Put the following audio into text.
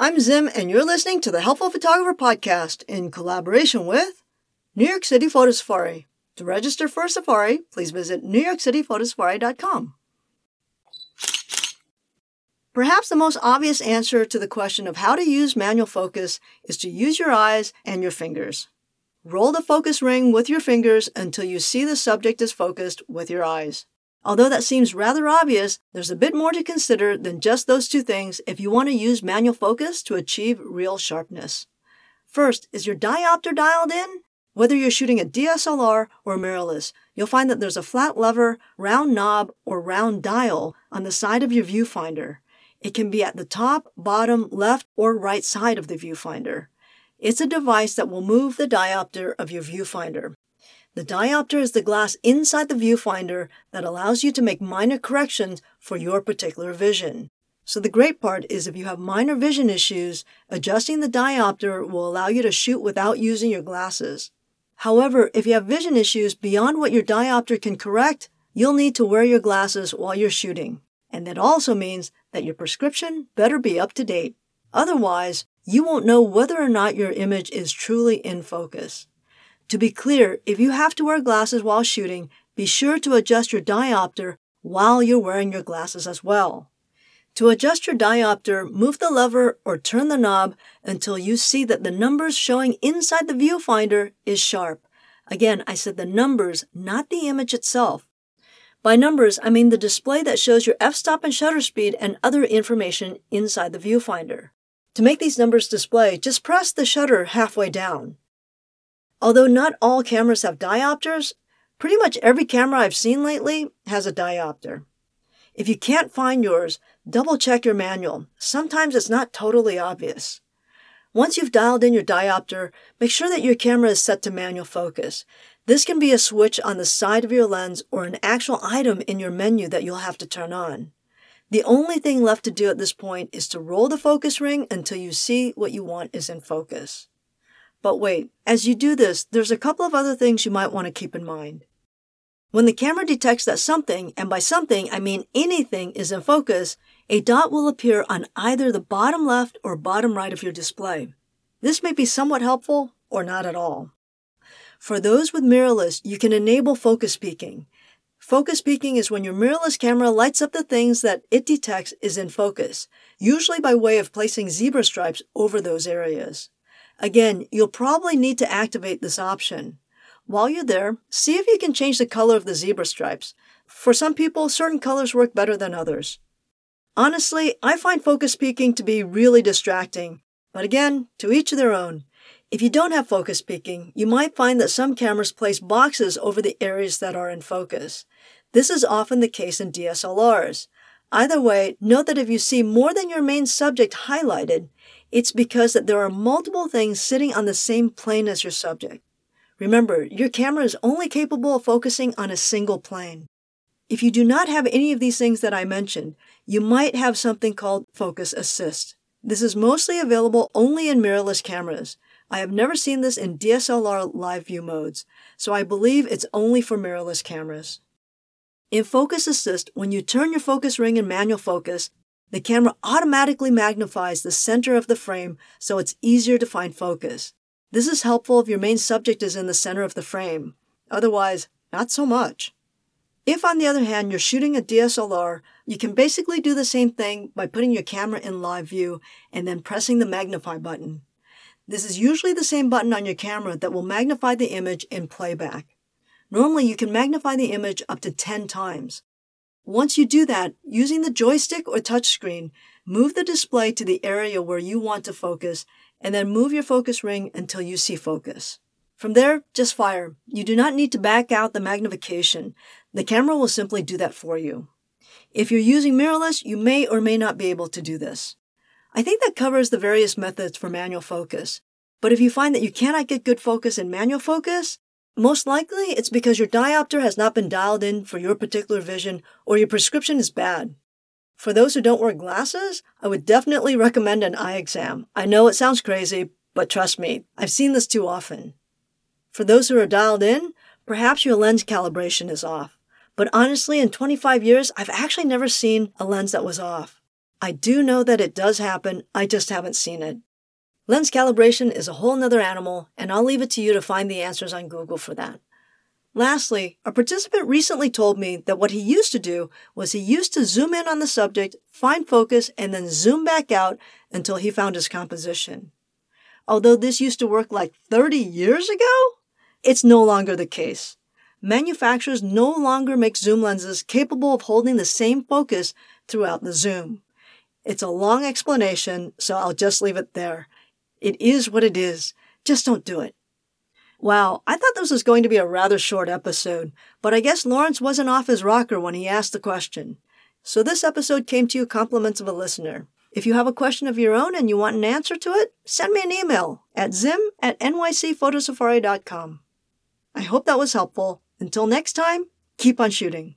I'm Zim, and you're listening to the Helpful Photographer Podcast in collaboration with New York City Photo Safari. To register for a safari, please visit newyorkcityphotosafari.com. Perhaps the most obvious answer to the question of how to use manual focus is to use your eyes and your fingers. Roll the focus ring with your fingers until you see the subject is focused with your eyes. Although that seems rather obvious, there's a bit more to consider than just those two things if you want to use manual focus to achieve real sharpness. First, is your diopter dialed in? Whether you're shooting a DSLR or mirrorless, you'll find that there's a flat lever, round knob, or round dial on the side of your viewfinder. It can be at the top, bottom, left, or right side of the viewfinder. It's a device that will move the diopter of your viewfinder. The diopter is the glass inside the viewfinder that allows you to make minor corrections for your particular vision. So the great part is if you have minor vision issues, adjusting the diopter will allow you to shoot without using your glasses. However, if you have vision issues beyond what your diopter can correct, you'll need to wear your glasses while you're shooting. And that also means that your prescription better be up to date. Otherwise, you won't know whether or not your image is truly in focus. To be clear, if you have to wear glasses while shooting, be sure to adjust your diopter while you're wearing your glasses as well. To adjust your diopter, move the lever or turn the knob until you see that the numbers showing inside the viewfinder is sharp. Again, I said the numbers, not the image itself. By numbers, I mean the display that shows your f-stop and shutter speed and other information inside the viewfinder. To make these numbers display, just press the shutter halfway down. Although not all cameras have diopters, pretty much every camera I've seen lately has a diopter. If you can't find yours, double check your manual. Sometimes it's not totally obvious. Once you've dialed in your diopter, make sure that your camera is set to manual focus. This can be a switch on the side of your lens or an actual item in your menu that you'll have to turn on. The only thing left to do at this point is to roll the focus ring until you see what you want is in focus. But wait, as you do this, there's a couple of other things you might want to keep in mind. When the camera detects that something, and by something I mean anything, is in focus, a dot will appear on either the bottom left or bottom right of your display. This may be somewhat helpful or not at all. For those with mirrorless, you can enable focus peaking. Focus peaking is when your mirrorless camera lights up the things that it detects is in focus, usually by way of placing zebra stripes over those areas. Again, you'll probably need to activate this option. While you're there, see if you can change the color of the zebra stripes. For some people, certain colors work better than others. Honestly, I find focus peaking to be really distracting, but again, to each their own. If you don't have focus peaking, you might find that some cameras place boxes over the areas that are in focus. This is often the case in DSLRs. Either way, note that if you see more than your main subject highlighted, it's because that there are multiple things sitting on the same plane as your subject. Remember, your camera is only capable of focusing on a single plane. If you do not have any of these things that I mentioned, you might have something called focus assist. This is mostly available only in mirrorless cameras. I have never seen this in DSLR live view modes, so I believe it's only for mirrorless cameras. In Focus Assist, when you turn your focus ring in manual focus, the camera automatically magnifies the center of the frame so it's easier to find focus. This is helpful if your main subject is in the center of the frame. Otherwise, not so much. If, on the other hand, you're shooting a DSLR, you can basically do the same thing by putting your camera in live view and then pressing the magnify button. This is usually the same button on your camera that will magnify the image in playback. Normally, you can magnify the image up to 10 times. Once you do that, using the joystick or touchscreen, move the display to the area where you want to focus and then move your focus ring until you see focus. From there, just fire. You do not need to back out the magnification. The camera will simply do that for you. If you're using mirrorless, you may or may not be able to do this. I think that covers the various methods for manual focus. But if you find that you cannot get good focus in manual focus, most likely, it's because your diopter has not been dialed in for your particular vision or your prescription is bad. For those who don't wear glasses, I would definitely recommend an eye exam. I know it sounds crazy, but trust me, I've seen this too often. For those who are dialed in, perhaps your lens calibration is off. But honestly, in 25 years, I've actually never seen a lens that was off. I do know that it does happen, I just haven't seen it. Lens calibration is a whole nother animal, and I'll leave it to you to find the answers on Google for that. Lastly, a participant recently told me that what he used to do was he used to zoom in on the subject, find focus, and then zoom back out until he found his composition. Although this used to work like 30 years ago, it's no longer the case. Manufacturers no longer make zoom lenses capable of holding the same focus throughout the zoom. It's a long explanation, so I'll just leave it there. It is what it is. Just don't do it. Wow, I thought this was going to be a rather short episode, but I guess Lawrence wasn't off his rocker when he asked the question. So this episode came to you compliments of a listener. If you have a question of your own and you want an answer to it, send me an email at zim at nycphotosafari.com. I hope that was helpful. Until next time, keep on shooting.